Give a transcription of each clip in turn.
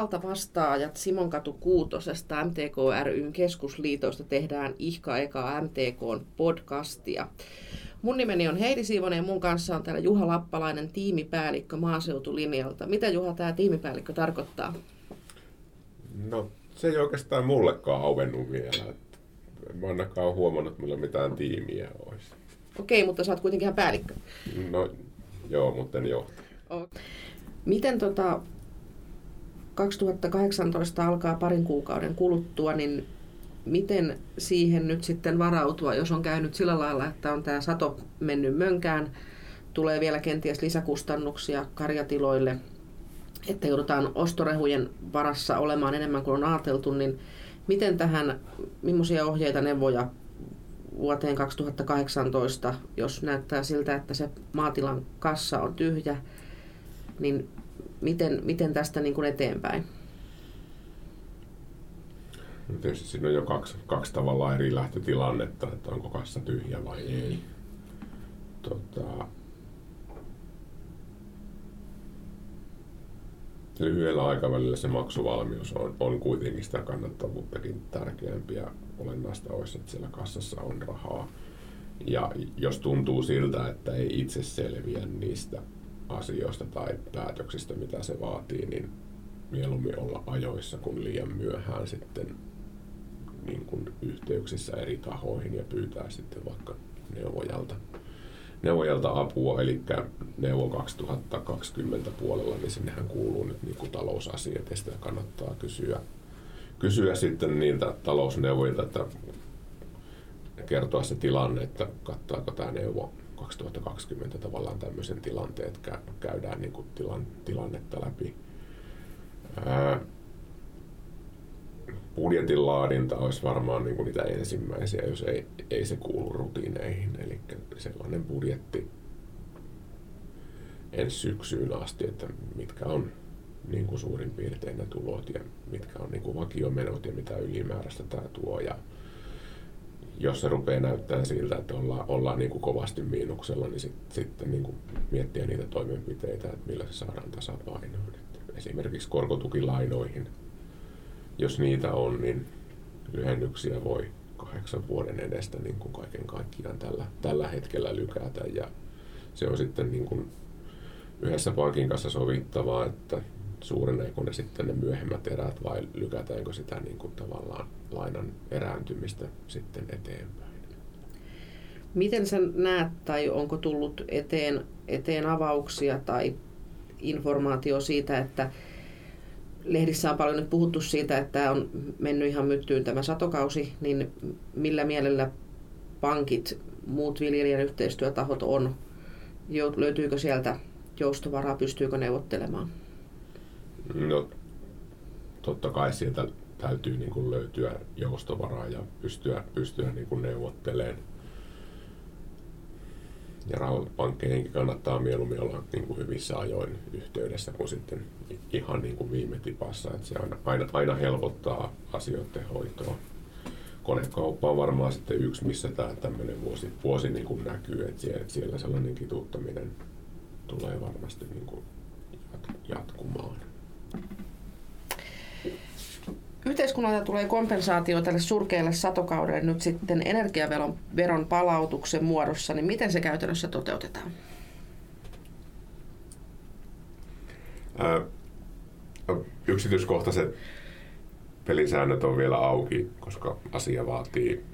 Maalta vastaajat Simonkatu Kuutosesta MTK ryn keskusliitosta tehdään Ihka Eka MTKn podcastia. Mun nimeni on Heidi Siivonen ja mun kanssa on täällä Juha Lappalainen, tiimipäällikkö maaseutulinjalta. Mitä Juha tämä tiimipäällikkö tarkoittaa? No se ei oikeastaan mullekaan auennut vielä. Mä ainakaan huomannut, että meillä mitään tiimiä olisi. Okei, mutta sä oot kuitenkin ihan päällikkö. No joo, mutta en johtaja. Miten tota, 2018 alkaa parin kuukauden kuluttua, niin miten siihen nyt sitten varautua, jos on käynyt sillä lailla, että on tämä sato mennyt mönkään, tulee vielä kenties lisäkustannuksia karjatiloille, että joudutaan ostorehujen varassa olemaan enemmän kuin on ajateltu, niin miten tähän, millaisia ohjeita, neuvoja vuoteen 2018, jos näyttää siltä, että se maatilan kassa on tyhjä, niin miten, miten tästä niin kuin eteenpäin? No tietysti siinä on jo kaksi, kaksi tavalla eri lähtötilannetta, että onko kassa tyhjä vai ei. Tota, lyhyellä aikavälillä se maksuvalmius on, on kuitenkin sitä kannattavuuttakin tärkeämpi ja olennaista olisi, että siellä kassassa on rahaa. Ja jos tuntuu siltä, että ei itse selviä niistä asioista tai päätöksistä, mitä se vaatii, niin mieluummin olla ajoissa kuin liian myöhään sitten niin kuin yhteyksissä eri tahoihin ja pyytää sitten vaikka neuvojalta, neuvojalta apua. Eli Neuvo 2020 puolella, niin sinnehän kuuluu nyt niin kuin talousasiat ja sitä kannattaa kysyä, kysyä sitten niiltä talousneuvojilta, että kertoa se tilanne, että kattaako tämä neuvo 2020 tavallaan tämmöisen tilanteen, että käydään niin kuin tilan, tilannetta läpi. Ää, budjetin laadinta olisi varmaan niin kuin niitä ensimmäisiä, jos ei, ei se kuulu rutiineihin. Eli sellainen budjetti ensi syksyyn asti, että mitkä on niin kuin suurin piirtein ne tulot ja mitkä on niin kuin vakiomenot ja mitä ylimääräistä tämä tuo. Ja jos se rupeaa näyttämään siltä, että ollaan, ollaan niin kuin kovasti miinuksella, niin sit, sitten niin kuin miettiä niitä toimenpiteitä, että millä se saadaan tasapainoon. Esimerkiksi korkotukilainoihin, jos niitä on, niin lyhennyksiä voi kahdeksan vuoden edestä niin kuin kaiken kaikkiaan tällä, tällä hetkellä lykätä. Ja se on sitten niin kuin yhdessä pankin kanssa sovittavaa, että suureneeko ne sitten ne myöhemmät erät vai lykätäänkö sitä niin kuin tavallaan lainan erääntymistä sitten eteenpäin. Miten sä näet tai onko tullut eteen, eteen avauksia tai informaatio siitä, että lehdissä on paljon nyt puhuttu siitä, että on mennyt ihan myttyyn tämä satokausi, niin millä mielellä pankit, muut viljelijän yhteistyötahot on? Löytyykö sieltä joustovaraa, pystyykö neuvottelemaan? No, totta kai sieltä täytyy niin kuin löytyä joustovaraa ja pystyä, pystyä niin kuin neuvottelemaan. Ja rahoituspankkeihinkin kannattaa mieluummin olla niin kuin hyvissä ajoin yhteydessä kuin sitten ihan niin kuin viime tipassa. Että se aina, aina, aina helpottaa asioiden hoitoa. Konekauppa on varmaan sitten yksi, missä tämä tämmöinen vuosi, vuosi niin kuin näkyy, että siellä, siellä sellainen kituuttaminen tulee varmasti niin kuin jatkumaan. Yhteiskunnalta tulee kompensaatio tälle surkealle satokaudelle nyt sitten energiaveron veron palautuksen muodossa, niin miten se käytännössä toteutetaan? Ää, yksityiskohtaiset pelisäännöt on vielä auki, koska asia vaatii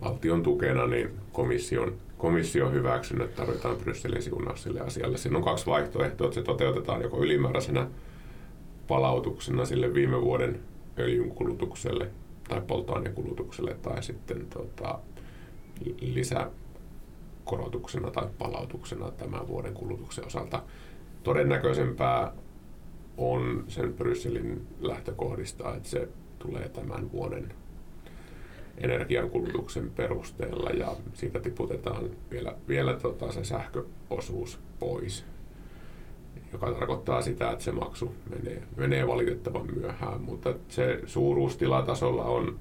valtion tukena niin komission, komission hyväksynnät tarvitaan Brysselin siunaus sille asialle. Siinä on kaksi vaihtoehtoa, että se toteutetaan joko ylimääräisenä palautuksena sille viime vuoden öljyn kulutukselle tai polttoainekulutukselle tai sitten tota, lisäkorotuksena tai palautuksena tämän vuoden kulutuksen osalta. Todennäköisempää on sen Brysselin lähtökohdista, että se tulee tämän vuoden energiankulutuksen perusteella ja siitä tiputetaan vielä, vielä tota se sähköosuus pois joka tarkoittaa sitä, että se maksu menee, menee valitettavan myöhään, mutta se suuruustilatasolla on,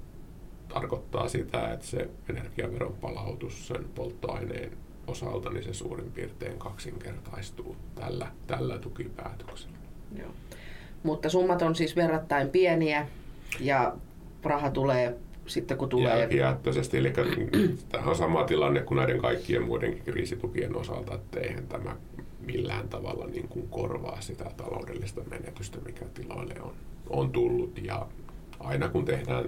tarkoittaa sitä, että se energiaveron palautus sen polttoaineen osalta, niin se suurin piirtein kaksinkertaistuu tällä, tällä tukipäätöksellä. Joo. Mutta summat on siis verrattain pieniä ja raha tulee sitten kun tulee... Jälkijättöisesti, eli tämä on sama tilanne kuin näiden kaikkien muidenkin kriisitukien osalta, että eihän tämä millään tavalla niin kuin korvaa sitä taloudellista menetystä, mikä tiloille on, on tullut. Ja aina kun tehdään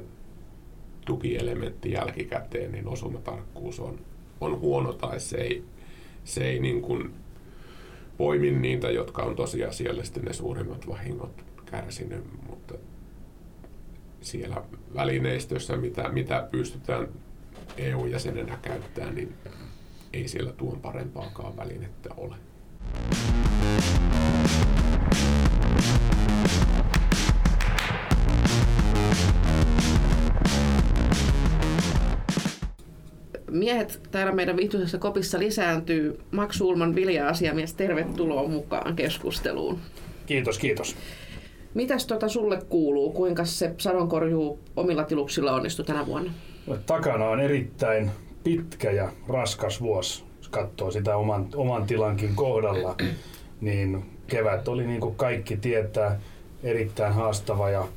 tukielementti jälkikäteen, niin osumatarkkuus on, on huono tai se ei, se ei niin kuin poimi niitä, jotka on tosiasiallisesti ne suurimmat vahingot kärsinyt, mutta siellä välineistössä, mitä, mitä pystytään EU-jäsenenä käyttämään, niin ei siellä tuon parempaakaan välinettä ole. Miehet täällä meidän viihtyisessä kopissa lisääntyy. Maksu Ulman Vilja-asiamies, tervetuloa mukaan keskusteluun. Kiitos, kiitos. Mitäs tota sulle kuuluu? Kuinka se sadonkorjuu omilla tiluksilla onnistui tänä vuonna? Takana on erittäin pitkä ja raskas vuosi. Katsoo sitä oman, oman tilankin kohdalla, niin kevät oli niin kuin kaikki tietää erittäin haastava ja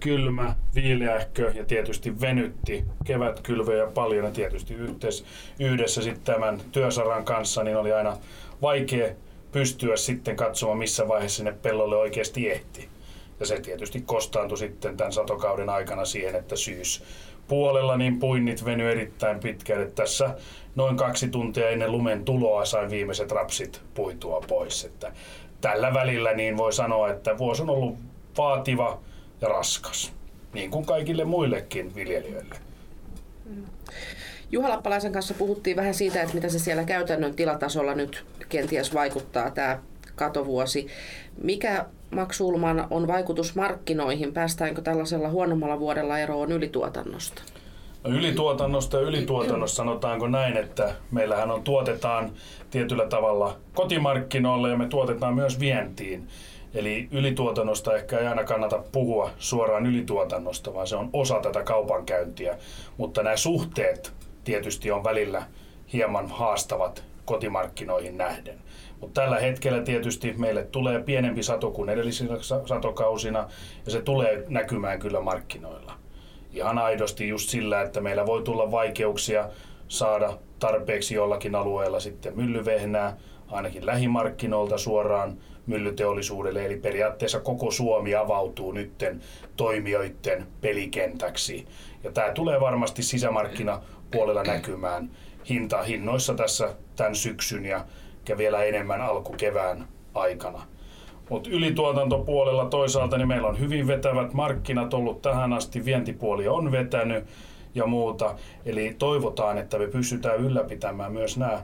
kylmä, viileähkö ja tietysti venytti kevätkylvejä paljon ja tietysti yhdessä, yhdessä sitten tämän työsaran kanssa niin oli aina vaikea pystyä sitten katsomaan, missä vaiheessa sinne pellolle oikeasti ehti. Ja se tietysti kostaantui sitten tämän satokauden aikana siihen, että syys puolella niin puinnit veny erittäin pitkälle. Tässä noin kaksi tuntia ennen lumen tuloa sain viimeiset rapsit puitua pois. Että tällä välillä niin voi sanoa, että vuosi on ollut vaativa ja raskas, niin kuin kaikille muillekin viljelijöille. Juha Lappalaisen kanssa puhuttiin vähän siitä, että mitä se siellä käytännön tilatasolla nyt kenties vaikuttaa tämä katovuosi. Mikä maksulman on vaikutus markkinoihin? Päästäänkö tällaisella huonommalla vuodella eroon ylituotannosta? No ylituotannosta ja ylituotannosta sanotaanko näin, että meillähän on tuotetaan tietyllä tavalla kotimarkkinoille ja me tuotetaan myös vientiin. Eli ylituotannosta ehkä ei aina kannata puhua suoraan ylituotannosta, vaan se on osa tätä kaupankäyntiä. Mutta nämä suhteet tietysti on välillä hieman haastavat kotimarkkinoihin nähden. Mutta tällä hetkellä tietysti meille tulee pienempi sato kuin edellisinä satokausina ja se tulee näkymään kyllä markkinoilla. Ihan aidosti just sillä, että meillä voi tulla vaikeuksia saada tarpeeksi jollakin alueella sitten myllyvehnää, ainakin lähimarkkinoilta suoraan myllyteollisuudelle. Eli periaatteessa koko Suomi avautuu nytten toimijoiden pelikentäksi. Ja tämä tulee varmasti sisämarkkinapuolella näkymään hinta hinnoissa tässä tämän syksyn ja, vielä enemmän alkukevään aikana. Mutta ylituotantopuolella toisaalta niin meillä on hyvin vetävät markkinat ollut tähän asti, vientipuoli on vetänyt ja muuta. Eli toivotaan, että me pystytään ylläpitämään myös nämä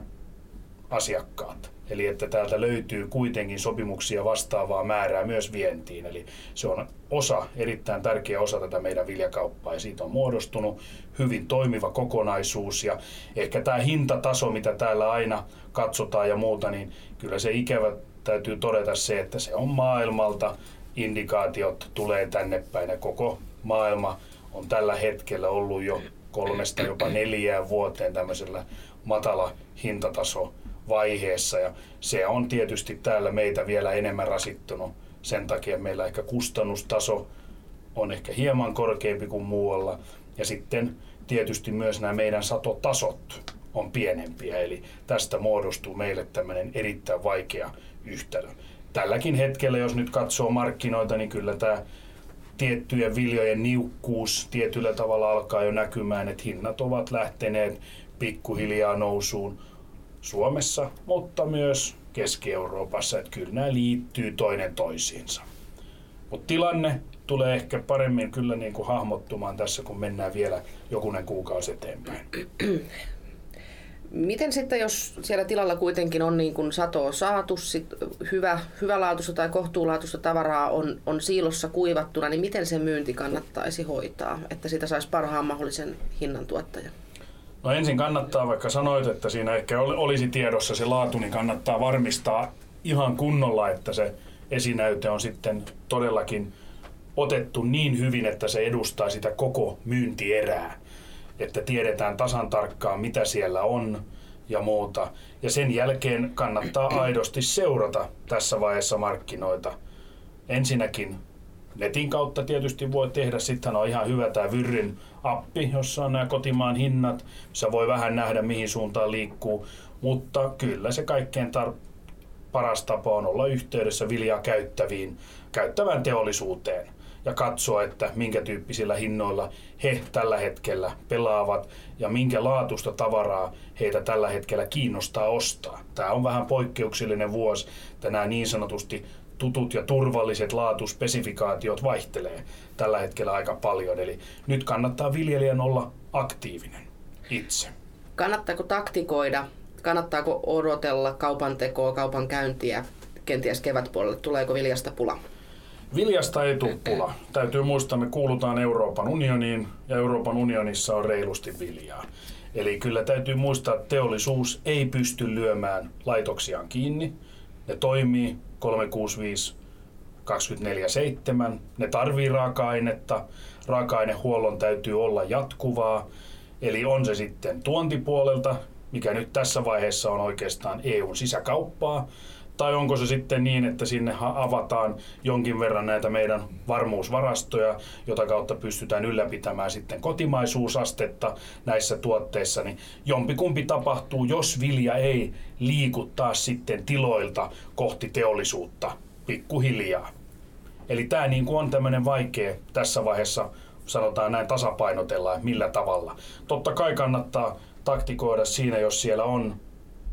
asiakkaat. Eli että täältä löytyy kuitenkin sopimuksia vastaavaa määrää myös vientiin. Eli se on osa, erittäin tärkeä osa tätä meidän viljakauppaa ja siitä on muodostunut hyvin toimiva kokonaisuus. Ja ehkä tämä hintataso, mitä täällä aina katsotaan ja muuta, niin kyllä se ikävä täytyy todeta se, että se on maailmalta. Indikaatiot tulee tänne päin ja koko maailma on tällä hetkellä ollut jo kolmesta jopa neljään vuoteen tämmöisellä matala hintataso vaiheessa ja se on tietysti täällä meitä vielä enemmän rasittunut. Sen takia meillä ehkä kustannustaso on ehkä hieman korkeampi kuin muualla ja sitten tietysti myös nämä meidän satotasot on pienempiä, eli tästä muodostuu meille tämmöinen erittäin vaikea yhtälö. Tälläkin hetkellä, jos nyt katsoo markkinoita, niin kyllä tämä tiettyjen viljojen niukkuus tietyllä tavalla alkaa jo näkymään, että hinnat ovat lähteneet pikkuhiljaa nousuun Suomessa, mutta myös Keski-Euroopassa, että kyllä nämä liittyy toinen toisiinsa. Mutta tilanne tulee ehkä paremmin kyllä niin kuin hahmottumaan tässä, kun mennään vielä jokunen kuukausi eteenpäin. Miten sitten, jos siellä tilalla kuitenkin on niin kuin satoa saatu, sit hyvä, hyvälaatuista tai kohtuulaatuista tavaraa on, on siilossa kuivattuna, niin miten se myynti kannattaisi hoitaa, että sitä saisi parhaan mahdollisen hinnan tuottaja? No ensin kannattaa, vaikka sanoit, että siinä ehkä olisi tiedossa se laatu, niin kannattaa varmistaa ihan kunnolla, että se esinäyte on sitten todellakin otettu niin hyvin, että se edustaa sitä koko myyntierää. Että tiedetään tasan tarkkaan, mitä siellä on ja muuta. Ja sen jälkeen kannattaa aidosti seurata tässä vaiheessa markkinoita. ensinnäkin netin kautta tietysti voi tehdä. Sitten on ihan hyvä tämä Vyrrin appi, jossa on nämä kotimaan hinnat, missä voi vähän nähdä mihin suuntaan liikkuu. Mutta kyllä se kaikkein tar- paras tapa on olla yhteydessä viljaa käyttäviin, käyttävään teollisuuteen ja katsoa, että minkä tyyppisillä hinnoilla he tällä hetkellä pelaavat ja minkä laatusta tavaraa heitä tällä hetkellä kiinnostaa ostaa. Tämä on vähän poikkeuksellinen vuosi, että nämä niin sanotusti tutut ja turvalliset laatuspesifikaatiot vaihtelee tällä hetkellä aika paljon. Eli nyt kannattaa viljelijän olla aktiivinen itse. Kannattaako taktikoida? Kannattaako odotella kaupan tekoa, kaupan käyntiä kenties kevätpuolelle? Tuleeko viljasta pula? Viljasta ei tule pula. Täytyy muistaa, me kuulutaan Euroopan unioniin ja Euroopan unionissa on reilusti viljaa. Eli kyllä täytyy muistaa, että teollisuus ei pysty lyömään laitoksiaan kiinni. Ne toimii 365 24-7. Ne tarvii raaka-ainetta. Raaka-ainehuollon täytyy olla jatkuvaa. Eli on se sitten tuontipuolelta, mikä nyt tässä vaiheessa on oikeastaan EUn sisäkauppaa, tai onko se sitten niin, että sinne avataan jonkin verran näitä meidän varmuusvarastoja, jota kautta pystytään ylläpitämään sitten kotimaisuusastetta näissä tuotteissa, niin jompikumpi tapahtuu, jos vilja ei liiku taas sitten tiloilta kohti teollisuutta pikkuhiljaa. Eli tämä niin kuin on tämmöinen vaikea tässä vaiheessa, sanotaan näin tasapainotella, millä tavalla. Totta kai kannattaa taktikoida siinä, jos siellä on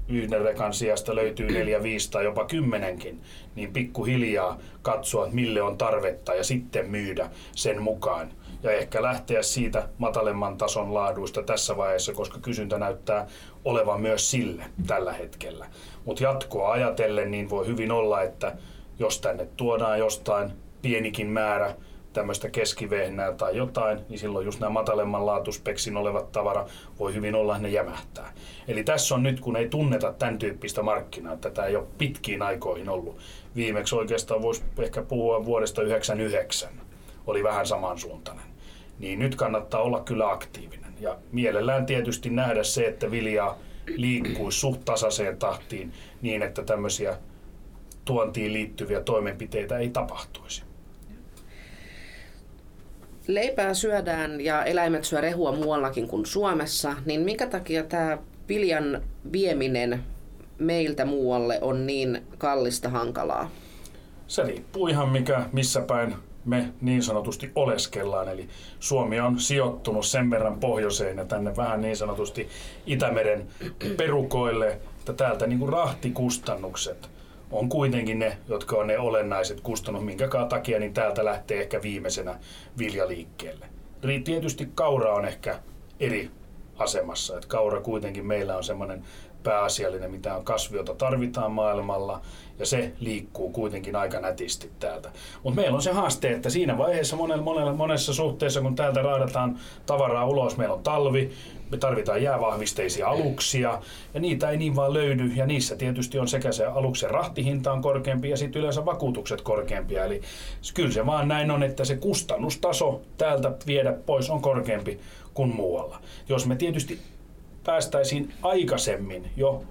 yhden rekan sijasta löytyy neljä, viisi tai jopa kymmenenkin, niin pikkuhiljaa katsoa, mille on tarvetta ja sitten myydä sen mukaan. Ja ehkä lähteä siitä matalemman tason laaduista tässä vaiheessa, koska kysyntä näyttää olevan myös sille tällä hetkellä. Mutta jatkoa ajatellen, niin voi hyvin olla, että jos tänne tuodaan jostain pienikin määrä tämmöistä keskivehnää tai jotain, niin silloin just nämä matalemman laatuspeksin olevat tavara voi hyvin olla, ne jämähtää. Eli tässä on nyt, kun ei tunneta tämän tyyppistä markkinaa, että tämä ei ole pitkiin aikoihin ollut. Viimeksi oikeastaan voisi ehkä puhua vuodesta 1999, oli vähän samansuuntainen. Niin nyt kannattaa olla kyllä aktiivinen. Ja mielellään tietysti nähdä se, että viljaa liikkuisi suht tasaiseen tahtiin niin, että tämmöisiä tuontiin liittyviä toimenpiteitä ei tapahtuisi leipää syödään ja eläimet syö rehua muuallakin kuin Suomessa, niin minkä takia tämä viljan vieminen meiltä muualle on niin kallista hankalaa? Se riippuu ihan mikä, missä päin me niin sanotusti oleskellaan. Eli Suomi on sijoittunut sen verran pohjoiseen ja tänne vähän niin sanotusti Itämeren perukoille, että täältä niin kuin rahtikustannukset on kuitenkin ne, jotka on ne olennaiset kustannut, minkä takia niin täältä lähtee ehkä viimeisenä viljaliikkeelle. Tietysti kaura on ehkä eri asemassa, että kaura kuitenkin meillä on semmoinen pääasiallinen, mitä on kasvi, jota tarvitaan maailmalla, ja se liikkuu kuitenkin aika nätisti täältä. Mutta meillä on se haaste, että siinä vaiheessa monella, monella, monessa suhteessa, kun täältä raadataan tavaraa ulos, meillä on talvi, me tarvitaan jäävahvisteisia aluksia, ja niitä ei niin vaan löydy, ja niissä tietysti on sekä se aluksen rahtihinta on korkeampi, ja sitten yleensä vakuutukset korkeampia. Eli kyllä se vaan näin on, että se kustannustaso täältä viedä pois on korkeampi kuin muualla. Jos me tietysti päästäisiin aikaisemmin jo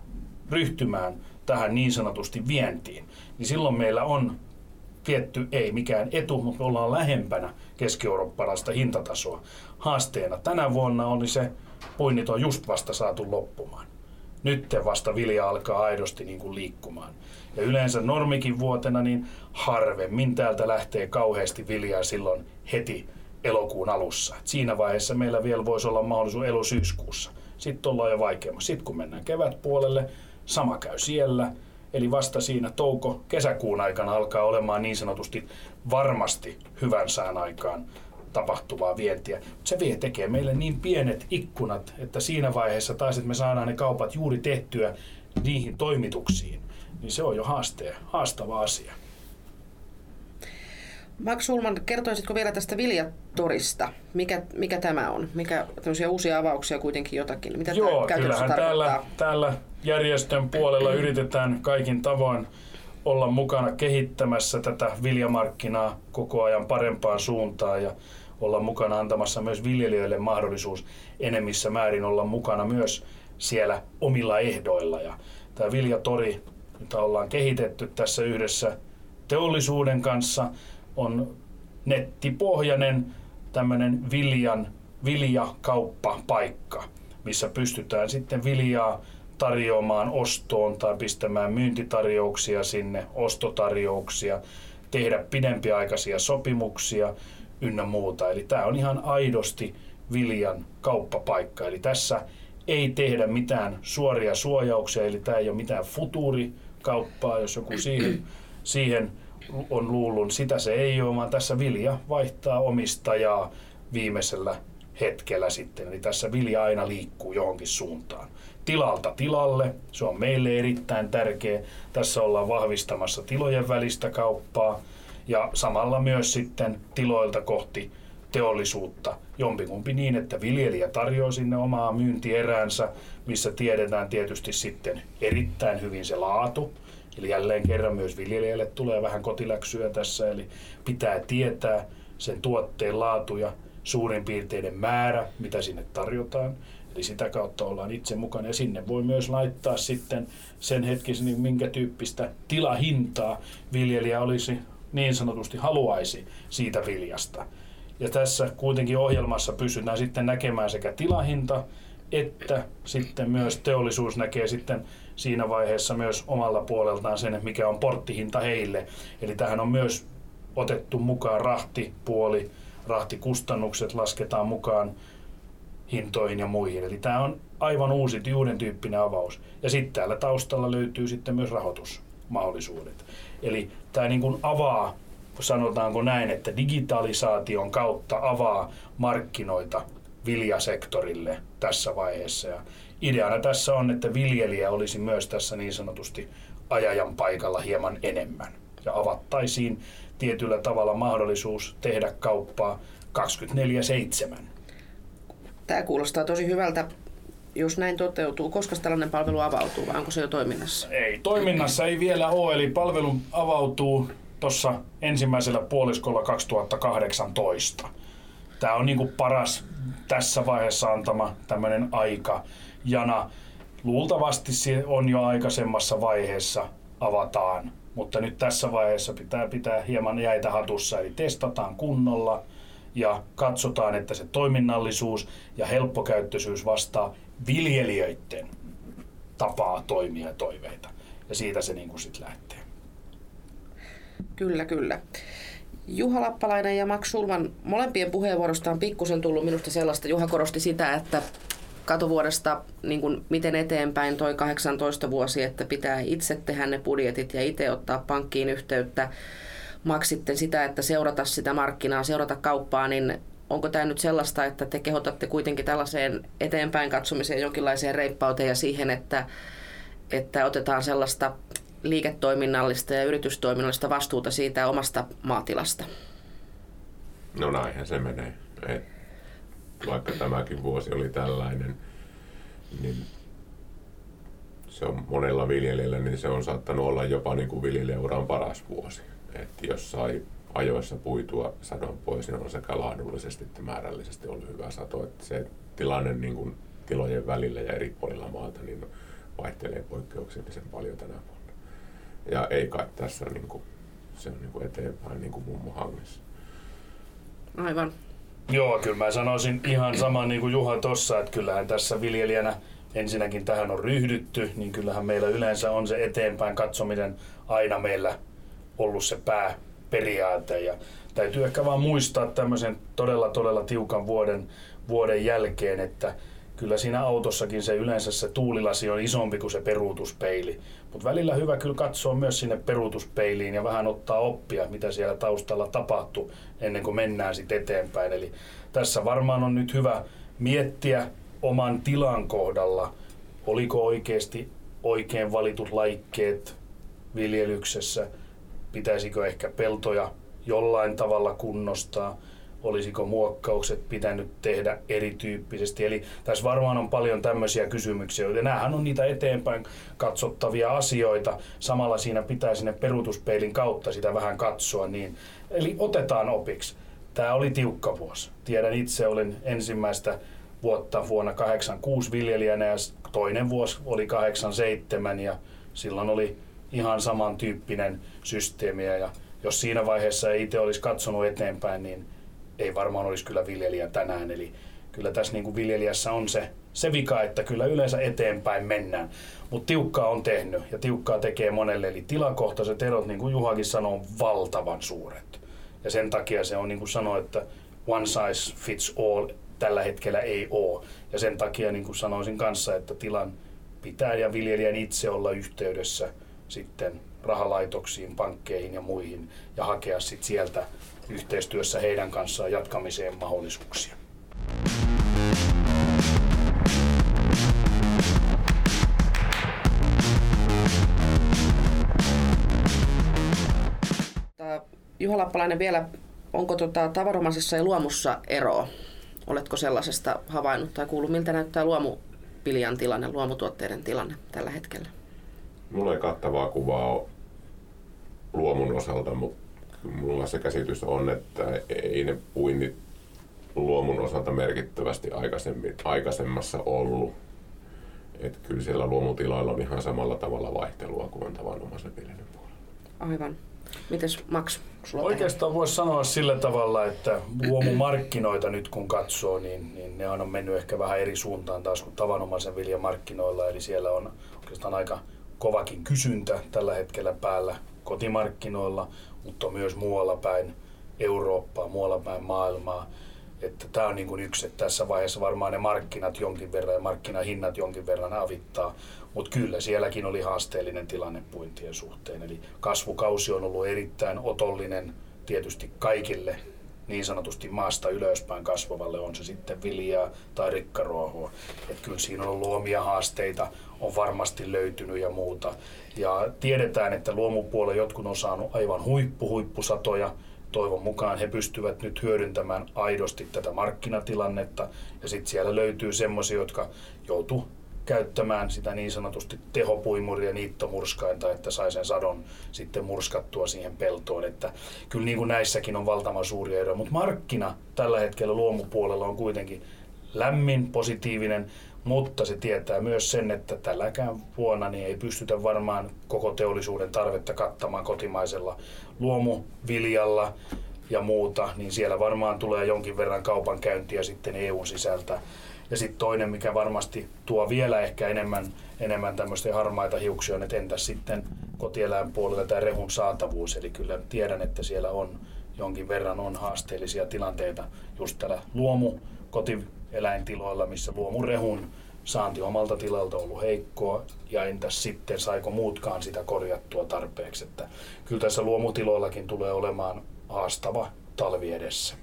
ryhtymään tähän niin sanotusti vientiin, niin silloin meillä on tietty, ei mikään etu, mutta me ollaan lähempänä keski-eurooppalaista hintatasoa. Haasteena tänä vuonna oli se, puinnit on just vasta saatu loppumaan. Nyt vasta vilja alkaa aidosti niin kuin liikkumaan. Ja yleensä normikin vuotena niin harvemmin täältä lähtee kauheasti viljaa silloin heti elokuun alussa. Et siinä vaiheessa meillä vielä voisi olla mahdollisuus elosyyskuussa. Sitten ollaan jo vaikeammassa. Sitten kun mennään kevätpuolelle, sama käy siellä. Eli vasta siinä touko-kesäkuun aikana alkaa olemaan niin sanotusti varmasti hyvän sään aikaan tapahtuvaa vientiä. se vie tekee meille niin pienet ikkunat, että siinä vaiheessa taas, että me saadaan ne kaupat juuri tehtyä niihin toimituksiin, niin se on jo haaste, haastava asia. Max Sulman, kertoisitko vielä tästä Viljatorista? Mikä, mikä tämä on? Mikä tämmöisiä uusia avauksia kuitenkin jotakin? Mitä Joo, kyllähän täällä, täällä järjestön puolella yritetään kaikin tavoin olla mukana kehittämässä tätä viljamarkkinaa koko ajan parempaan suuntaan ja olla mukana antamassa myös viljelijöille mahdollisuus enemmissä määrin olla mukana myös siellä omilla ehdoilla. Ja tämä Viljatori, jota ollaan kehitetty tässä yhdessä teollisuuden kanssa on nettipohjainen tämmöinen viljan, viljakauppapaikka, missä pystytään sitten viljaa tarjoamaan ostoon tai pistämään myyntitarjouksia sinne, ostotarjouksia, tehdä pidempiaikaisia sopimuksia ynnä muuta. Eli tämä on ihan aidosti viljan kauppapaikka. Eli tässä ei tehdä mitään suoria suojauksia, eli tämä ei ole mitään futuurikauppaa, jos joku siihen, siihen on luullut. Sitä se ei ole, vaan tässä vilja vaihtaa omistajaa viimeisellä hetkellä sitten. Eli tässä vilja aina liikkuu johonkin suuntaan. Tilalta tilalle, se on meille erittäin tärkeä. Tässä ollaan vahvistamassa tilojen välistä kauppaa ja samalla myös sitten tiloilta kohti teollisuutta jompikumpi niin, että viljelijä tarjoaa sinne omaa myyntieräänsä, missä tiedetään tietysti sitten erittäin hyvin se laatu. Eli jälleen kerran myös viljelijälle tulee vähän kotiläksyä tässä, eli pitää tietää sen tuotteen laatu ja suurin piirteinen määrä, mitä sinne tarjotaan. Eli sitä kautta ollaan itse mukana ja sinne voi myös laittaa sitten sen hetkisen, niin minkä tyyppistä tilahintaa viljelijä olisi niin sanotusti haluaisi siitä viljasta. Ja tässä kuitenkin ohjelmassa pystytään sitten näkemään sekä tilahinta että sitten myös teollisuus näkee sitten siinä vaiheessa myös omalla puoleltaan sen, mikä on porttihinta heille. Eli tähän on myös otettu mukaan rahtipuoli, rahtikustannukset lasketaan mukaan hintoihin ja muihin. Eli tämä on aivan uusi, uuden tyyppinen avaus. Ja sitten täällä taustalla löytyy sitten myös rahoitusmahdollisuudet. Eli tämä niin kuin avaa sanotaanko näin, että digitalisaation kautta avaa markkinoita viljasektorille tässä vaiheessa. Ja ideana tässä on, että viljelijä olisi myös tässä niin sanotusti ajajan paikalla hieman enemmän. Ja avattaisiin tietyllä tavalla mahdollisuus tehdä kauppaa 24-7. Tämä kuulostaa tosi hyvältä. Jos näin toteutuu, koska tällainen palvelu avautuu vai onko se jo toiminnassa? Ei, toiminnassa ei vielä ole, eli palvelu avautuu tuossa ensimmäisellä puoliskolla 2018. Tämä on niinku paras tässä vaiheessa antama tämmöinen aika. Jana luultavasti se on jo aikaisemmassa vaiheessa avataan, mutta nyt tässä vaiheessa pitää pitää hieman jäitä hatussa, eli testataan kunnolla ja katsotaan, että se toiminnallisuus ja helppokäyttöisyys vastaa viljelijöiden tapaa toimia ja toiveita. Ja siitä se niin kuin sit lähtee. Kyllä, kyllä. Juha Lappalainen ja Max Sulman molempien puheenvuorosta on pikkusen tullut minusta sellaista. Juha korosti sitä, että katovuodesta niin kuin miten eteenpäin toi 18 vuosi, että pitää itse tehdä ne budjetit ja itse ottaa pankkiin yhteyttä. Max sitten sitä, että seurata sitä markkinaa, seurata kauppaa, niin onko tämä nyt sellaista, että te kehotatte kuitenkin tällaiseen eteenpäin katsomiseen, jonkinlaiseen reippauteen ja siihen, että, että otetaan sellaista liiketoiminnallista ja yritystoiminnallista vastuuta siitä omasta maatilasta? No näinhän se menee. Et vaikka tämäkin vuosi oli tällainen, niin se on monella viljelijällä, niin se on saattanut olla jopa niin kuin viljelijäuran paras vuosi. Että jos sai ajoissa puitua sadon pois, niin on sekä laadullisesti että määrällisesti ollut hyvä sato. Että se tilanne niin kuin tilojen välillä ja eri puolilla maata niin vaihtelee poikkeuksellisen paljon tänä vuonna. Ja ei kai tässä niin kuin, se on niin kuin eteenpäin niin kuin mummo hangessa. Aivan. Joo, kyllä mä sanoisin ihan saman niin kuin Juha tuossa, että kyllähän tässä viljelijänä ensinnäkin tähän on ryhdytty, niin kyllähän meillä yleensä on se eteenpäin katsominen aina meillä ollut se pääperiaate. Ja täytyy ehkä vaan muistaa tämmöisen todella todella tiukan vuoden, vuoden jälkeen, että kyllä siinä autossakin se yleensä se tuulilasi on isompi kuin se peruutuspeili. Mutta välillä hyvä kyllä katsoa myös sinne peruutuspeiliin ja vähän ottaa oppia, mitä siellä taustalla tapahtuu ennen kuin mennään sitten eteenpäin. Eli tässä varmaan on nyt hyvä miettiä oman tilan kohdalla, oliko oikeasti oikein valitut laikkeet viljelyksessä, pitäisikö ehkä peltoja jollain tavalla kunnostaa – olisiko muokkaukset pitänyt tehdä erityyppisesti. Eli tässä varmaan on paljon tämmöisiä kysymyksiä, ja näähän on niitä eteenpäin katsottavia asioita. Samalla siinä pitää sinne peruutuspeilin kautta sitä vähän katsoa. Niin, eli otetaan opiksi. Tämä oli tiukka vuosi. Tiedän itse, olin ensimmäistä vuotta vuonna 86 viljelijänä ja toinen vuosi oli 87 ja silloin oli ihan samantyyppinen systeemi ja jos siinä vaiheessa ei itse olisi katsonut eteenpäin, niin ei varmaan olisi kyllä viljelijä tänään. Eli kyllä tässä niin kuin viljelijässä on se, se vika, että kyllä yleensä eteenpäin mennään. Mutta tiukkaa on tehnyt ja tiukkaa tekee monelle. Eli tilakohtaiset erot, niin kuin Juhakin sanoo, on valtavan suuret. Ja sen takia se on niin kuin sanoi, että one size fits all tällä hetkellä ei ole. Ja sen takia niin kuin sanoisin kanssa, että tilan pitää ja viljelijän itse olla yhteydessä sitten rahalaitoksiin, pankkeihin ja muihin ja hakea sitten sieltä yhteistyössä heidän kanssaan jatkamiseen mahdollisuuksia. Juha Lappalainen vielä, onko tota tavanomaisessa ja luomussa eroa? Oletko sellaisesta havainnut tai kuullut, miltä näyttää luomupiljan tilanne, luomutuotteiden tilanne tällä hetkellä? Mulla ei kattavaa kuvaa ole luomun osalta, mutta mulla se käsitys on, että ei ne puinnit luomun osalta merkittävästi aikaisemmin, aikaisemmassa ollut. Että kyllä siellä luomutiloilla on ihan samalla tavalla vaihtelua kuin on tavanomaisen viljelyn puolella. Aivan. Mites Max? Oikeastaan voisi sanoa sillä tavalla, että luomumarkkinoita nyt kun katsoo, niin, niin ne on mennyt ehkä vähän eri suuntaan taas kuin tavanomaisen viljamarkkinoilla. Eli siellä on oikeastaan aika kovakin kysyntä tällä hetkellä päällä kotimarkkinoilla, mutta myös muualla päin Eurooppaa, muualla päin maailmaa. Että tämä on niin kuin yksi, että tässä vaiheessa varmaan ne markkinat jonkin verran ja markkinahinnat jonkin verran avittaa. Mutta kyllä sielläkin oli haasteellinen tilanne puintien suhteen. Eli kasvukausi on ollut erittäin otollinen tietysti kaikille niin sanotusti maasta ylöspäin kasvavalle, on se sitten viljaa tai rikkaruohoa. Että kyllä siinä on ollut omia haasteita, on varmasti löytynyt ja muuta. Ja tiedetään, että luomupuolella jotkut on saanut aivan huippu, huippusatoja. Toivon mukaan he pystyvät nyt hyödyntämään aidosti tätä markkinatilannetta. Ja sitten siellä löytyy semmoisia, jotka joutuu käyttämään sitä niin sanotusti tehopuimuria niittomurskainta, että sai sen sadon sitten murskattua siihen peltoon. Että kyllä niin kuin näissäkin on valtavan suuria eroja, mutta markkina tällä hetkellä luomupuolella on kuitenkin lämmin, positiivinen, mutta se tietää myös sen, että tälläkään vuonna niin ei pystytä varmaan koko teollisuuden tarvetta kattamaan kotimaisella luomuviljalla ja muuta, niin siellä varmaan tulee jonkin verran kaupankäyntiä sitten EUn sisältä ja sitten toinen, mikä varmasti tuo vielä ehkä enemmän, enemmän tämmöistä harmaita hiuksia, on, että entäs sitten kotieläinpuolella tämä rehun saatavuus. Eli kyllä tiedän, että siellä on jonkin verran on haasteellisia tilanteita just täällä luomu kotieläintiloilla, missä luomurehun saanti omalta tilalta on ollut heikkoa ja entäs sitten saiko muutkaan sitä korjattua tarpeeksi. Että kyllä tässä luomutiloillakin tulee olemaan haastava talvi edessä.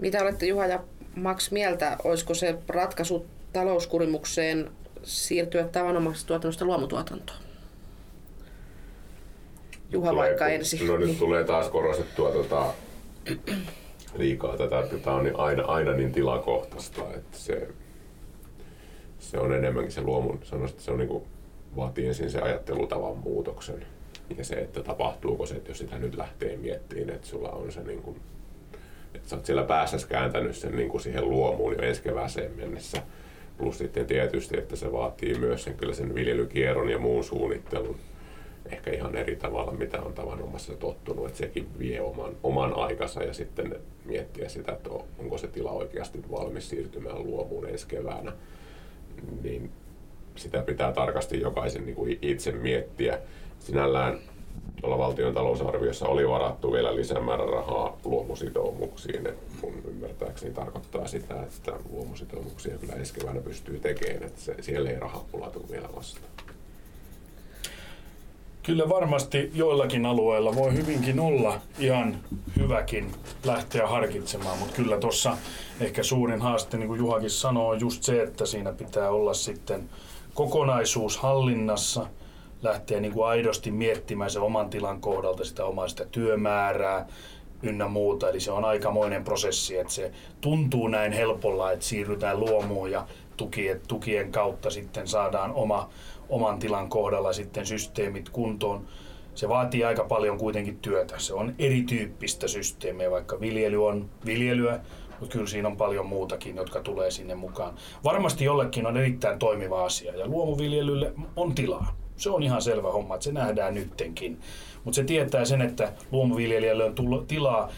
Mitä olette Juha ja Max mieltä, olisiko se ratkaisu talouskurimukseen siirtyä tavanomaisesta tuotannosta luomutuotantoon? Juha tulee, vaikka ensin. No nyt tulee taas korostettua tota, liikaa tätä, että tämä on niin aina, aina niin tilakohtaista, että se, se on enemmänkin se luomun, sanoisin, että se on niin kuin, vaatii ensin se ajattelutavan muutoksen. Ja se, että tapahtuuko se, että jos sitä nyt lähtee miettimään, että sulla on se niin kuin että sä oot siellä päässä kääntänyt sen niin kuin siihen luomuun jo ensi kevääseen mennessä. Plus sitten tietysti, että se vaatii myös sen, kyllä sen viljelykierron ja muun suunnittelun ehkä ihan eri tavalla, mitä on tavanomaisesti tottunut, että sekin vie oman, oman aikansa ja sitten miettiä sitä, että onko se tila oikeasti valmis siirtymään luomuun ensi keväänä, niin sitä pitää tarkasti jokaisen niin kuin itse miettiä. Sinällään tuolla valtion talousarviossa oli varattu vielä lisämäärärahaa luomusitoumuksiin. Mun ymmärtääkseni tarkoittaa sitä, että luomusitoumuksia kyllä ensi keväänä pystyy tekemään, että se, siellä ei rahapula tule vielä vastaan. Kyllä varmasti joillakin alueilla voi hyvinkin olla ihan hyväkin lähteä harkitsemaan, mutta kyllä tuossa ehkä suurin haaste, niin kuin Juhakin sanoo, on just se, että siinä pitää olla sitten kokonaisuus hallinnassa – lähteä niin kuin aidosti miettimään se oman tilan kohdalta sitä omaa sitä työmäärää ynnä muuta. Eli se on aikamoinen prosessi, että se tuntuu näin helpolla, että siirrytään luomuun ja tukien, tukien kautta sitten saadaan oma, oman tilan kohdalla sitten systeemit kuntoon. Se vaatii aika paljon kuitenkin työtä. Se on erityyppistä systeemiä, vaikka viljely on viljelyä, mutta kyllä siinä on paljon muutakin, jotka tulee sinne mukaan. Varmasti jollekin on erittäin toimiva asia ja luomuviljelylle on tilaa Se on ihan selvä homma, että se nähdään nyttenkin. Mutta se tietää sen, että luomuviljelijälle on tilaa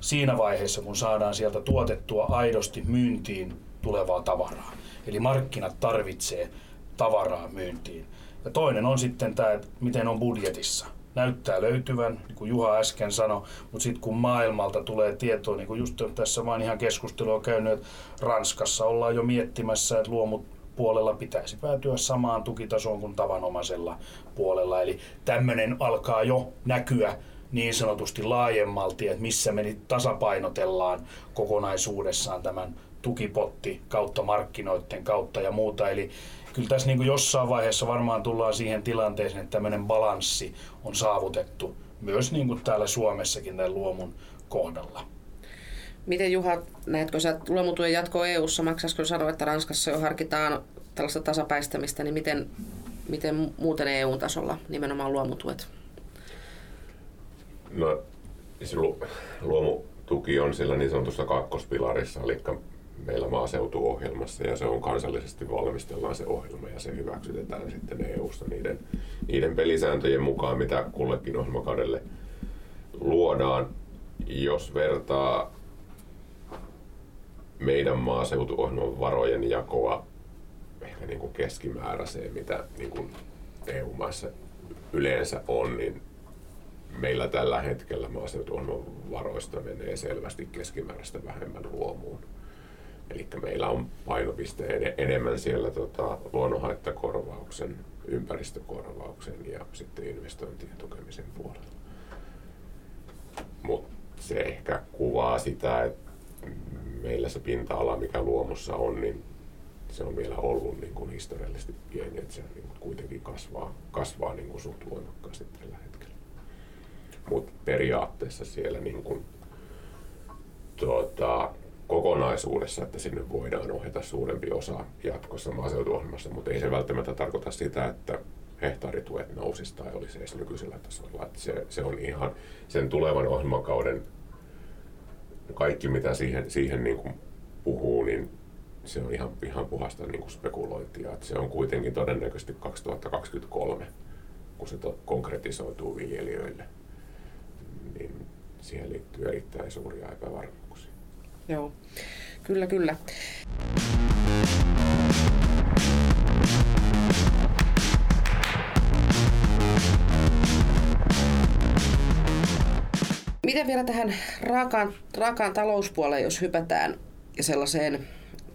siinä vaiheessa, kun saadaan sieltä tuotettua aidosti myyntiin tulevaa tavaraa. Eli markkinat tarvitsee tavaraa myyntiin. Ja toinen on sitten tämä, että miten on budjetissa. Näyttää löytyvän, niin kuin Juha äsken sanoi, mutta sitten kun maailmalta tulee tietoa, niin kuin just tässä vaan ihan keskustelua käynyt, että Ranskassa ollaan jo miettimässä, että luomut puolella pitäisi päätyä samaan tukitasoon kuin tavanomaisella puolella. Eli tämmöinen alkaa jo näkyä niin sanotusti laajemmalti, että missä me nyt tasapainotellaan kokonaisuudessaan tämän tukipotti kautta markkinoiden kautta ja muuta. Eli kyllä tässä niin kuin jossain vaiheessa varmaan tullaan siihen tilanteeseen, että tämmöinen balanssi on saavutettu myös niin kuin täällä Suomessakin tämän luomun kohdalla. Miten Juha, näetkö sä luomutuen jatkoa EU-ssa? Maksaisiko sanoa, että Ranskassa jo harkitaan tällaista tasapäistämistä, niin miten, miten muuten EU-tasolla nimenomaan luomutuet? No, se luomutuki on sillä niin sanotussa kakkospilarissa, eli meillä maaseutuohjelmassa ja se on kansallisesti valmistellaan se ohjelma ja se hyväksytetään sitten EU-sta niiden, niiden pelisääntöjen mukaan, mitä kullekin ohjelmakaudelle luodaan. Jos vertaa meidän maaseutuohjelman varojen jakoa ehkä niin kuin keskimääräiseen, mitä niin kuin EU-maissa yleensä on, niin meillä tällä hetkellä maaseutuohjelman varoista menee selvästi keskimääräistä vähemmän luomuun. Eli meillä on painopiste enemmän siellä tota, luonnonhaittakorvauksen, ympäristökorvauksen ja sitten investointien tukemisen puolella. Mutta se ehkä kuvaa sitä, että meillä se pinta-ala, mikä luomussa on, niin se on vielä ollut niin kuin historiallisesti pieni, että se niin kuin kuitenkin kasvaa, kasvaa niin kuin suht voimakkaasti tällä hetkellä. Mutta periaatteessa siellä niin kuin, tuota, kokonaisuudessa, että sinne voidaan ohjata suurempi osa jatkossa maaseutuohjelmassa, mutta ei se välttämättä tarkoita sitä, että hehtaarituet nousisi tai olisi edes nykyisellä tasolla. Että se, se on ihan sen tulevan ohjelmakauden kaikki, mitä siihen, siihen niin kuin puhuu, niin se on ihan, ihan puhasta niin kuin spekulointia. Että se on kuitenkin todennäköisesti 2023, kun se to, konkretisoituu viljelijöille, niin siihen liittyy erittäin suuria epävarmuuksia. Joo, kyllä, kyllä. Miten vielä tähän raakaan, raakaan talouspuoleen, jos hypätään ja sellaiseen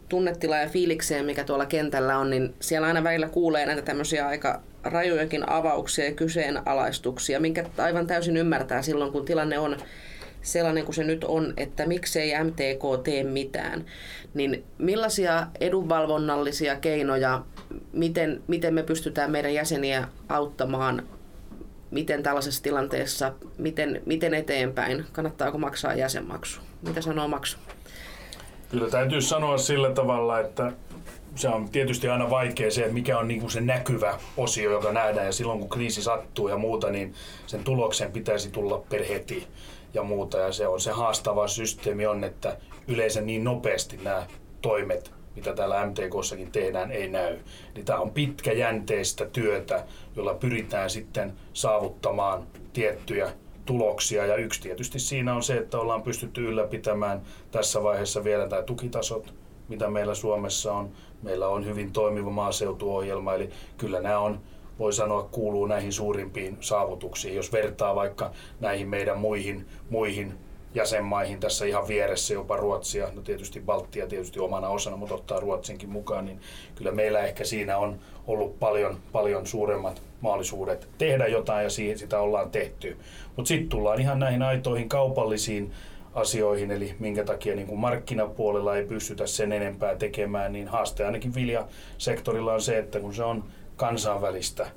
tunnetilaan ja fiilikseen, mikä tuolla kentällä on, niin siellä aina välillä kuulee näitä tämmöisiä aika rajujakin avauksia ja kyseenalaistuksia, minkä aivan täysin ymmärtää silloin, kun tilanne on sellainen kuin se nyt on, että miksei MTK tee mitään, niin millaisia edunvalvonnallisia keinoja, miten, miten me pystytään meidän jäseniä auttamaan miten tällaisessa tilanteessa, miten, miten eteenpäin, kannattaako maksaa jäsenmaksu? Mitä sanoo maksu? Kyllä täytyy sanoa sillä tavalla, että se on tietysti aina vaikea se, että mikä on niin kuin se näkyvä osio, joka nähdään. Ja silloin kun kriisi sattuu ja muuta, niin sen tuloksen pitäisi tulla per heti ja muuta. Ja se on se haastava systeemi on, että yleensä niin nopeasti nämä toimet mitä täällä MTKssakin tehdään, ei näy. Niin tämä on pitkäjänteistä työtä, jolla pyritään sitten saavuttamaan tiettyjä tuloksia. Ja yksi tietysti siinä on se, että ollaan pystytty ylläpitämään tässä vaiheessa vielä tämä tukitasot, mitä meillä Suomessa on. Meillä on hyvin toimiva maaseutuohjelma, eli kyllä nämä on voi sanoa, kuuluu näihin suurimpiin saavutuksiin. Jos vertaa vaikka näihin meidän muihin, muihin jäsenmaihin tässä ihan vieressä, jopa Ruotsia, no tietysti Baltia tietysti omana osana, mutta ottaa Ruotsinkin mukaan, niin kyllä meillä ehkä siinä on ollut paljon, paljon suuremmat mahdollisuudet tehdä jotain ja siihen sitä ollaan tehty. Mutta sitten tullaan ihan näihin aitoihin kaupallisiin asioihin, eli minkä takia niin kuin markkinapuolella ei pystytä sen enempää tekemään, niin haaste ainakin viljasektorilla on se, että kun se on kansainvälistä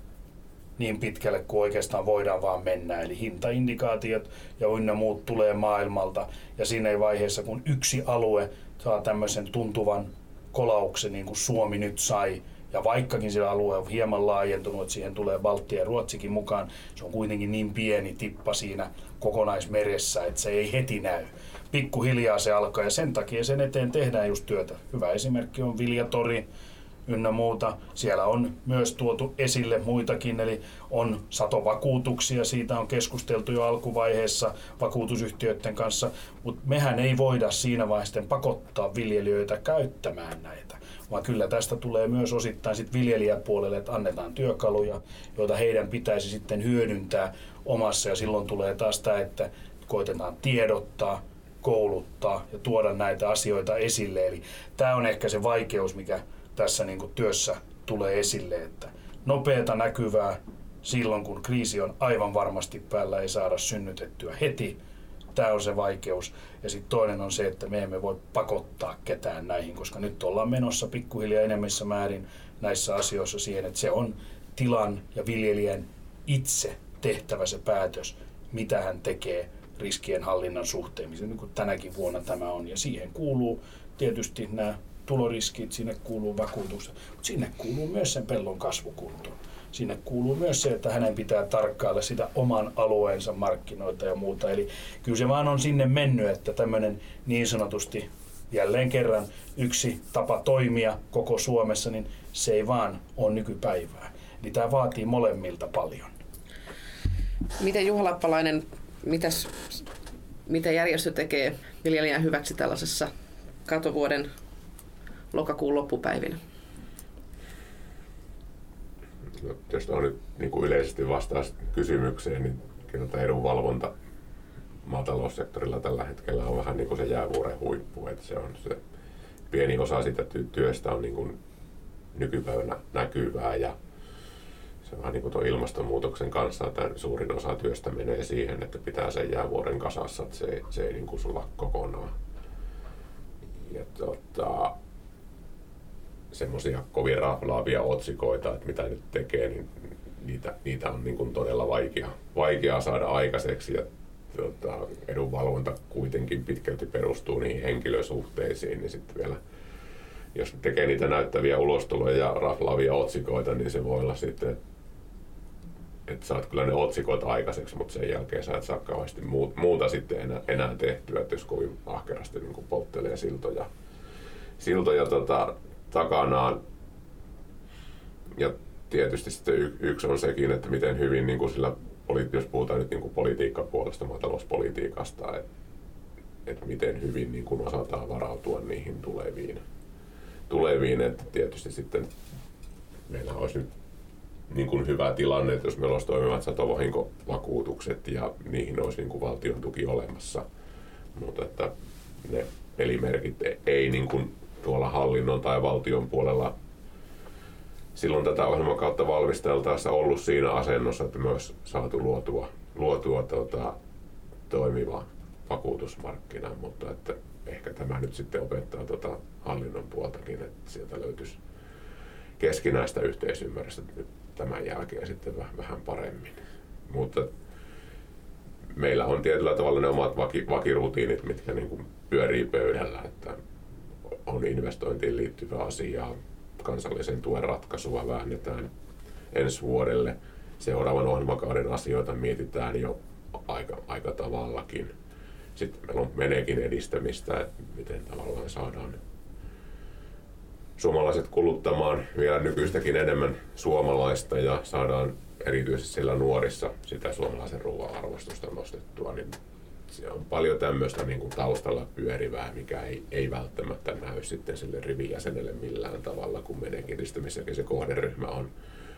niin pitkälle kuin oikeastaan voidaan vaan mennä. Eli hintaindikaatiot ja ynnä muut tulee maailmalta. Ja siinä vaiheessa, kun yksi alue saa tämmöisen tuntuvan kolauksen, niin kuin Suomi nyt sai, ja vaikkakin se alue on hieman laajentunut, että siihen tulee Baltia ja Ruotsikin mukaan, se on kuitenkin niin pieni tippa siinä kokonaismeressä, että se ei heti näy. Pikkuhiljaa se alkaa ja sen takia sen eteen tehdään just työtä. Hyvä esimerkki on Viljatori, ynnä muuta. Siellä on myös tuotu esille muitakin, eli on satovakuutuksia, siitä on keskusteltu jo alkuvaiheessa vakuutusyhtiöiden kanssa, mutta mehän ei voida siinä vaiheessa pakottaa viljelijöitä käyttämään näitä vaan kyllä tästä tulee myös osittain sit viljelijäpuolelle, että annetaan työkaluja, joita heidän pitäisi sitten hyödyntää omassa ja silloin tulee taas tämä, että koitetaan tiedottaa, kouluttaa ja tuoda näitä asioita esille. Eli tämä on ehkä se vaikeus, mikä tässä niin kuin työssä tulee esille, että nopeata näkyvää silloin, kun kriisi on aivan varmasti päällä, ei saada synnytettyä heti. Tämä on se vaikeus. Ja sitten toinen on se, että me emme voi pakottaa ketään näihin, koska nyt ollaan menossa pikkuhiljaa enemmissä määrin näissä asioissa siihen, että se on tilan ja viljelijän itse tehtävä se päätös, mitä hän tekee riskien hallinnan suhteen, niin kuin tänäkin vuonna tämä on. Ja siihen kuuluu tietysti nämä tuloriskit, sinne kuuluu vakuutukset, mutta sinne kuuluu myös sen pellon kasvukunto. Sinne kuuluu myös se, että hänen pitää tarkkailla sitä oman alueensa markkinoita ja muuta. Eli kyllä se vaan on sinne mennyt, että tämmöinen niin sanotusti jälleen kerran yksi tapa toimia koko Suomessa, niin se ei vaan ole nykypäivää. Eli tämä vaatii molemmilta paljon. Miten Juha Lappalainen, mitäs, mitä järjestö tekee viljelijän hyväksi tällaisessa katovuoden lokakuun loppupäivinä? No, jos on nyt niin kuin yleisesti vastaus kysymykseen, niin kyllä edunvalvonta maataloussektorilla tällä hetkellä on vähän niin kuin se jäävuoren huippu. Että se on se pieni osa sitä työstä on niin kuin nykypäivänä näkyvää ja se on vähän niin kuin tuon ilmastonmuutoksen kanssa, että suurin osa työstä menee siihen, että pitää sen jäävuoren kasassa, että se, se ei niin kuin sulla kokonaan. Ja tota, semmoisia kovin raflaavia otsikoita, että mitä nyt tekee, niin niitä, niitä on niin kuin todella vaikea, vaikea saada aikaiseksi. Ja tota, edunvalvonta kuitenkin pitkälti perustuu niihin henkilösuhteisiin, niin sitten vielä jos tekee niitä näyttäviä ulostuloja ja raflaavia otsikoita, niin se voi olla sitten, että saat kyllä ne otsikot aikaiseksi, mutta sen jälkeen sä et saa kauheasti muuta sitten enää, enää tehtyä, että jos kovin ahkerasti niin polttelee siltoja, siltoja tota, takanaan. Ja tietysti sitten y- yksi on sekin, että miten hyvin niin kuin sillä, jos puhutaan nyt niin kuin politiikkapuolesta, maatalouspolitiikasta, että, että miten hyvin niin kuin osataan varautua niihin tuleviin. tuleviin että tietysti sitten meillä olisi nyt niin kuin hyvä tilanne, että jos meillä olisi toimivat satovahinkovakuutukset ja niihin olisi niin kuin valtion tuki olemassa, mutta että ne pelimerkit ei niin kuin tuolla hallinnon tai valtion puolella silloin tätä ohjelman kautta valmisteltaessa ollut siinä asennossa, että myös saatu luotua, luotua tuota, toimiva vakuutusmarkkina, mutta että ehkä tämä nyt sitten opettaa tuota hallinnon puoltakin, että sieltä löytyisi keskinäistä yhteisymmärrystä tämän jälkeen sitten vähän paremmin. Mutta meillä on tietyllä tavalla ne omat vaki, vakirutiinit, mitkä niin kuin pyörii pöydällä, että on investointiin liittyvä asia. Kansallisen tuen ratkaisua väännetään ensi vuodelle. Seuraavan ohjelmakauden asioita mietitään jo aika, aika tavallakin. Sitten meillä on menekin edistämistä, että miten tavallaan saadaan suomalaiset kuluttamaan vielä nykyistäkin enemmän suomalaista ja saadaan erityisesti siellä nuorissa sitä suomalaisen ruoan arvostusta nostettua, niin siellä on paljon tämmöistä niin kuin taustalla pyörivää, mikä ei, ei välttämättä näy sitten sille rivijäsenelle millään tavalla, kun menee kiristymissäkin se kohderyhmä on,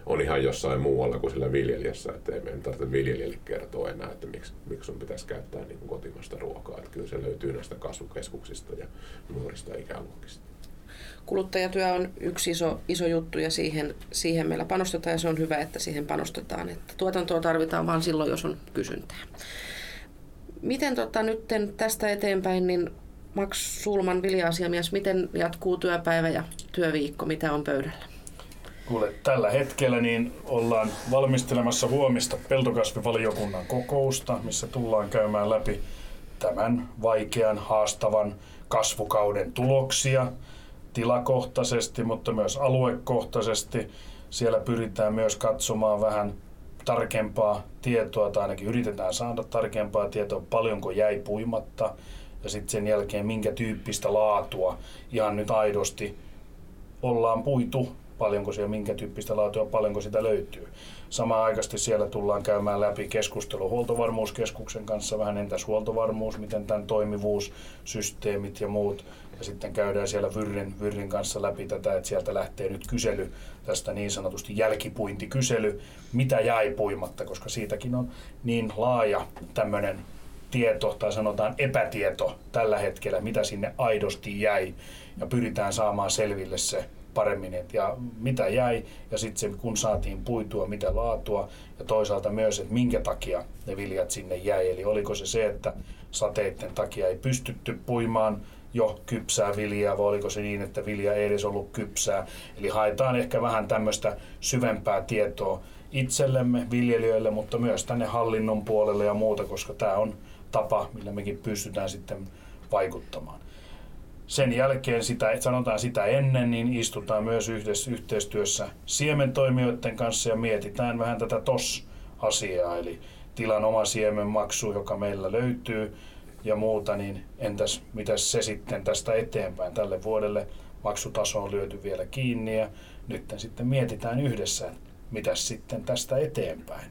on ihan jossain muualla kuin sillä viljelijässä, että ei meidän tarvitse viljelijälle kertoa enää, että miksi, miksi sun pitäisi käyttää niin kotimasta ruokaa. Että kyllä se löytyy näistä kasvukeskuksista ja nuorista ikäluokista. Kuluttajatyö on yksi iso, iso juttu ja siihen, siihen meillä panostetaan ja se on hyvä, että siihen panostetaan. Että tuotantoa tarvitaan vain silloin, jos on kysyntää. Miten tota, nyt tästä eteenpäin, niin Max Sulman vilja-asiamies, miten jatkuu työpäivä ja työviikko, mitä on pöydällä? Kuule, tällä hetkellä niin ollaan valmistelemassa huomista peltokasvivaliokunnan kokousta, missä tullaan käymään läpi tämän vaikean, haastavan kasvukauden tuloksia tilakohtaisesti, mutta myös aluekohtaisesti. Siellä pyritään myös katsomaan vähän tarkempaa tietoa, tai ainakin yritetään saada tarkempaa tietoa, paljonko jäi puimatta, ja sitten sen jälkeen minkä tyyppistä laatua ihan nyt aidosti ollaan puitu, paljonko siellä, minkä tyyppistä laatua, paljonko sitä löytyy. Samaan aikaisesti siellä tullaan käymään läpi keskustelu huoltovarmuuskeskuksen kanssa, vähän entäs huoltovarmuus, miten tämän toimivuus, systeemit ja muut. Ja sitten käydään siellä Vyrrin, Vyrrin kanssa läpi tätä, että sieltä lähtee nyt kysely, tästä niin sanotusti jälkipuintikysely, mitä jäi puimatta, koska siitäkin on niin laaja tämmöinen tieto tai sanotaan epätieto tällä hetkellä, mitä sinne aidosti jäi. Ja pyritään saamaan selville se paremmin, että ja mitä jäi ja sitten kun saatiin puitua, mitä laatua ja toisaalta myös, että minkä takia ne viljat sinne jäi. Eli oliko se se, että sateiden takia ei pystytty puimaan jo kypsää viljaa vai oliko se niin, että vilja ei edes ollut kypsää. Eli haetaan ehkä vähän tämmöistä syvempää tietoa itsellemme, viljelijöille, mutta myös tänne hallinnon puolelle ja muuta, koska tämä on tapa, millä mekin pystytään sitten vaikuttamaan. Sen jälkeen, sitä, sanotaan sitä ennen, niin istutaan myös yhdessä, yhteistyössä siementoimijoiden kanssa ja mietitään vähän tätä TOS-asiaa, eli tilan oma siemenmaksu, joka meillä löytyy ja muuta, niin entäs mitä se sitten tästä eteenpäin tälle vuodelle maksutaso on lyöty vielä kiinni ja nyt sitten mietitään yhdessä, mitä sitten tästä eteenpäin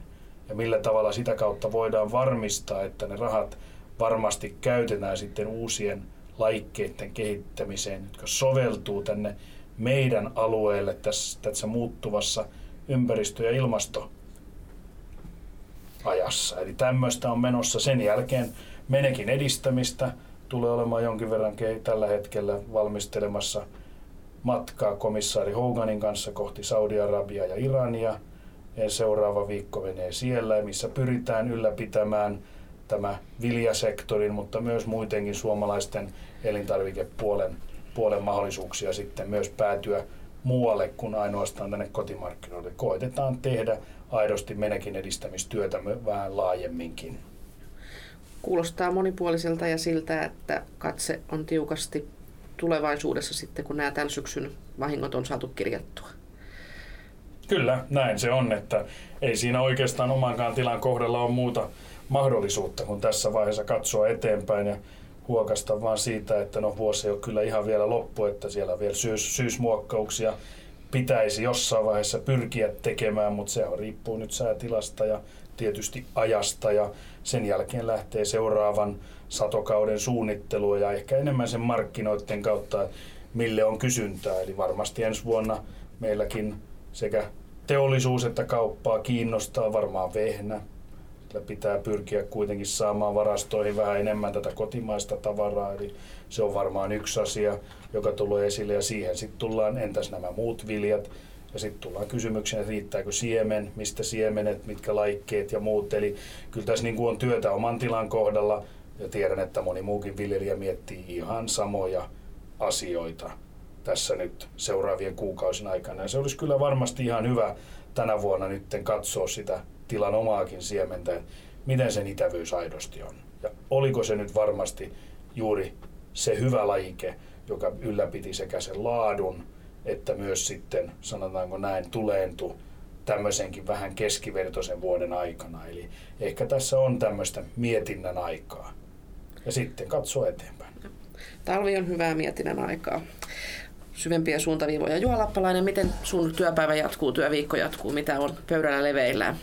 ja millä tavalla sitä kautta voidaan varmistaa, että ne rahat varmasti käytetään sitten uusien laikkeiden kehittämiseen, jotka soveltuu tänne meidän alueelle tässä, tässä muuttuvassa ympäristö- ja ilmastoajassa. Eli tämmöistä on menossa sen jälkeen menekin edistämistä. Tulee olemaan jonkin verran tällä hetkellä valmistelemassa matkaa komissaari Hoganin kanssa kohti Saudi-Arabia ja Irania. Ja seuraava viikko menee siellä, missä pyritään ylläpitämään tämä viljasektorin, mutta myös muidenkin suomalaisten elintarvikepuolen puolen mahdollisuuksia sitten myös päätyä muualle kuin ainoastaan tänne kotimarkkinoille. Koitetaan tehdä aidosti menekin edistämistyötä vähän laajemminkin. Kuulostaa monipuoliselta ja siltä, että katse on tiukasti tulevaisuudessa sitten, kun nämä tämän syksyn vahingot on saatu kirjattua. Kyllä, näin se on, että ei siinä oikeastaan omankaan tilan kohdalla ole muuta mahdollisuutta kuin tässä vaiheessa katsoa eteenpäin ja huokasta vaan siitä, että no vuosi ei ole kyllä ihan vielä loppu, että siellä vielä syys, syysmuokkauksia pitäisi jossain vaiheessa pyrkiä tekemään, mutta se on, riippuu nyt säätilasta ja tietysti ajasta ja sen jälkeen lähtee seuraavan satokauden suunnittelua ja ehkä enemmän sen markkinoiden kautta, mille on kysyntää. Eli varmasti ensi vuonna meilläkin sekä teollisuus että kauppaa kiinnostaa varmaan vehnä, sillä pitää pyrkiä kuitenkin saamaan varastoihin vähän enemmän tätä kotimaista tavaraa, eli se on varmaan yksi asia, joka tulee esille ja siihen sitten tullaan, entäs nämä muut viljat, ja sitten tullaan kysymykseen, että riittääkö siemen, mistä siemenet, mitkä laikkeet ja muut. Eli kyllä tässä niin kuin on työtä oman tilan kohdalla ja tiedän, että moni muukin viljelijä miettii ihan samoja asioita tässä nyt seuraavien kuukausien aikana. Ja se olisi kyllä varmasti ihan hyvä tänä vuonna nyt katsoa sitä tilan omaakin siementä, miten sen itävyys aidosti on. Ja oliko se nyt varmasti juuri se hyvä lajike, joka ylläpiti sekä sen laadun, että myös sitten, sanotaanko näin, tuleentu tämmöisenkin vähän keskivertoisen vuoden aikana. Eli ehkä tässä on tämmöistä mietinnän aikaa. Ja sitten katsoa eteenpäin. Talvi on hyvää mietinnän aikaa. Syvempiä suuntaviivoja. Juha Lappalainen, miten sun työpäivä jatkuu, työviikko jatkuu, mitä on pöydällä leveillään?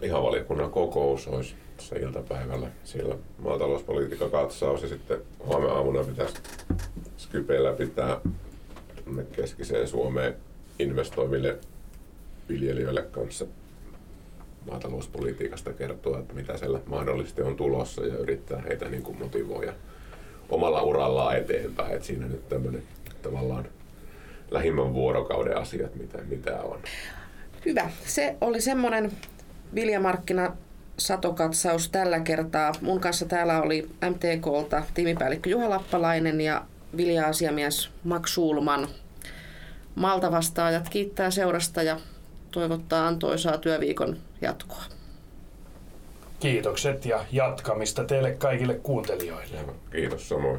lihavaliokunnan kokous olisi se iltapäivällä. Siellä maatalouspolitiikka katsaus ja sitten huomenna aamuna pitäisi Skypeillä pitää keskiseen Suomeen investoiville viljelijöille kanssa maatalouspolitiikasta kertoa, että mitä siellä mahdollisesti on tulossa ja yrittää heitä niin kuin motivoida omalla urallaan eteenpäin. Että siinä nyt tämmöinen tavallaan lähimmän vuorokauden asiat, mitä, mitä on. Hyvä. Se oli semmoinen viljamarkkina satokatsaus tällä kertaa. Mun kanssa täällä oli MTKlta tiimipäällikkö Juha Lappalainen ja vilja-asiamies Max Ulman. Malta vastaajat kiittää seurasta ja toivottaa antoisaa työviikon jatkoa. Kiitokset ja jatkamista teille kaikille kuuntelijoille. Kiitos samoin.